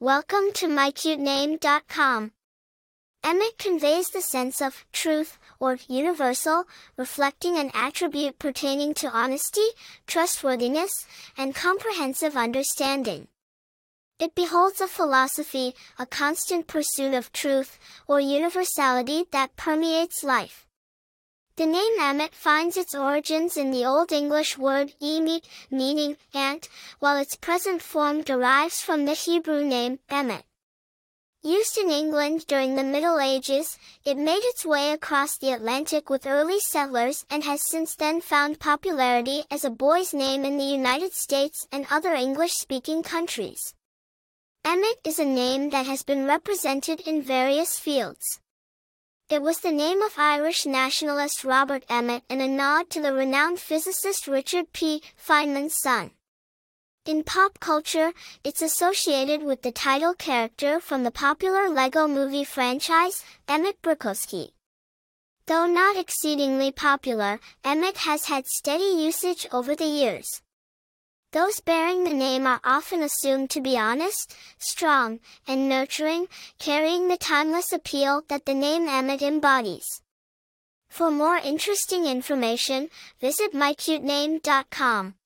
Welcome to mycutename.com. Emmet conveys the sense of truth or universal, reflecting an attribute pertaining to honesty, trustworthiness, and comprehensive understanding. It beholds a philosophy, a constant pursuit of truth, or universality that permeates life. The name Emmet finds its origins in the Old English word emi, meaning ant, while its present form derives from the Hebrew name Emmet. Used in England during the Middle Ages, it made its way across the Atlantic with early settlers and has since then found popularity as a boy's name in the United States and other English-speaking countries. Emmet is a name that has been represented in various fields. It was the name of Irish nationalist Robert Emmet and a nod to the renowned physicist Richard P. Feynman's son. In pop culture, it's associated with the title character from the popular LEGO movie franchise, Emmet Brickowski. Though not exceedingly popular, Emmet has had steady usage over the years. Those bearing the name are often assumed to be honest, strong, and nurturing, carrying the timeless appeal that the name Emmet embodies. For more interesting information, visit mycutename.com.